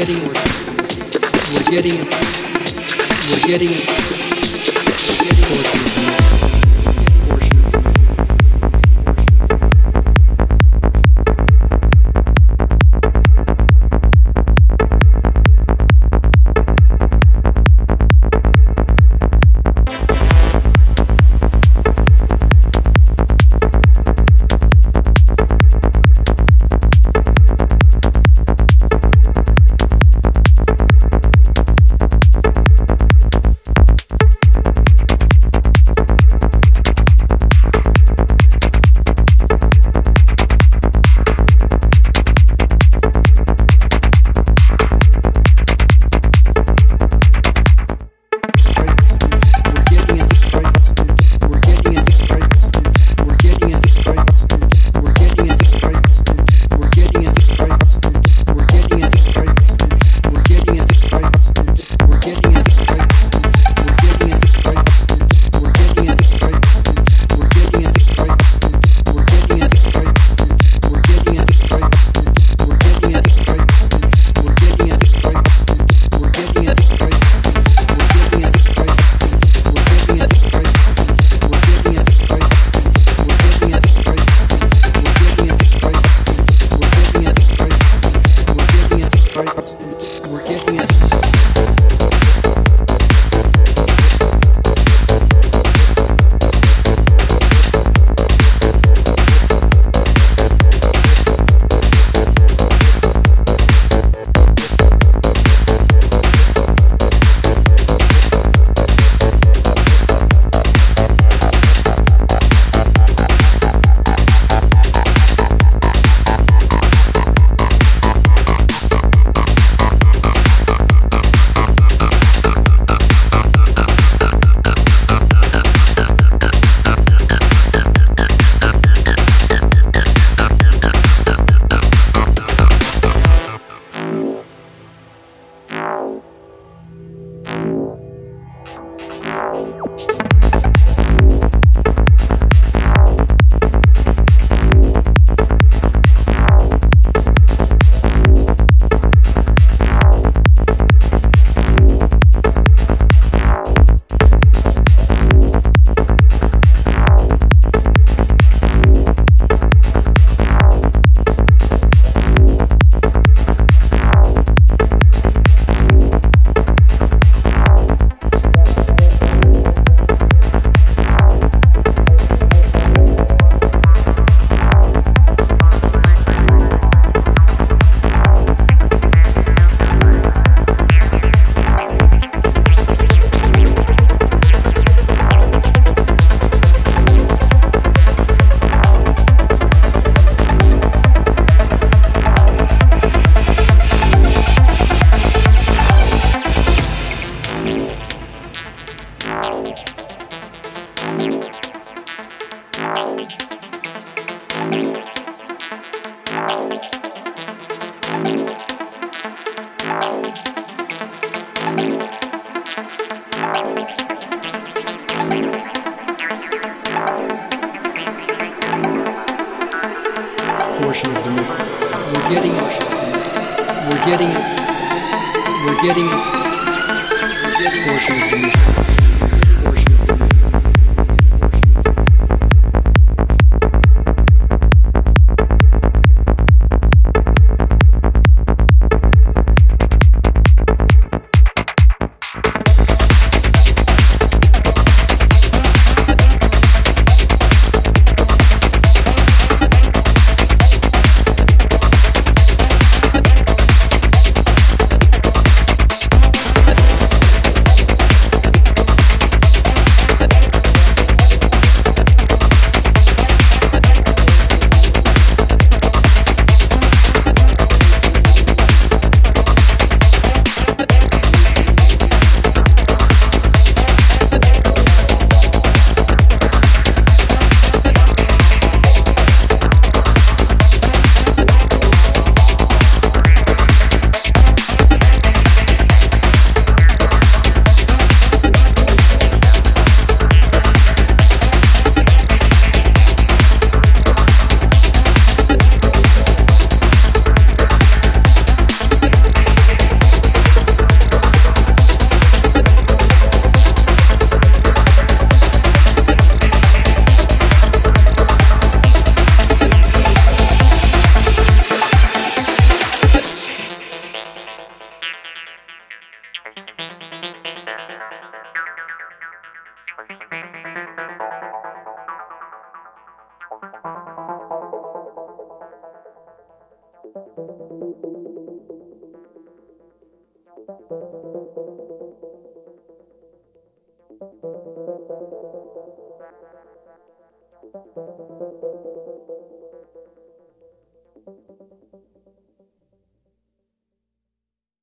getting we're getting we're getting we're getting, we're getting portion of the movie. We're getting it. We're getting it. We're getting it. Portion of the movie.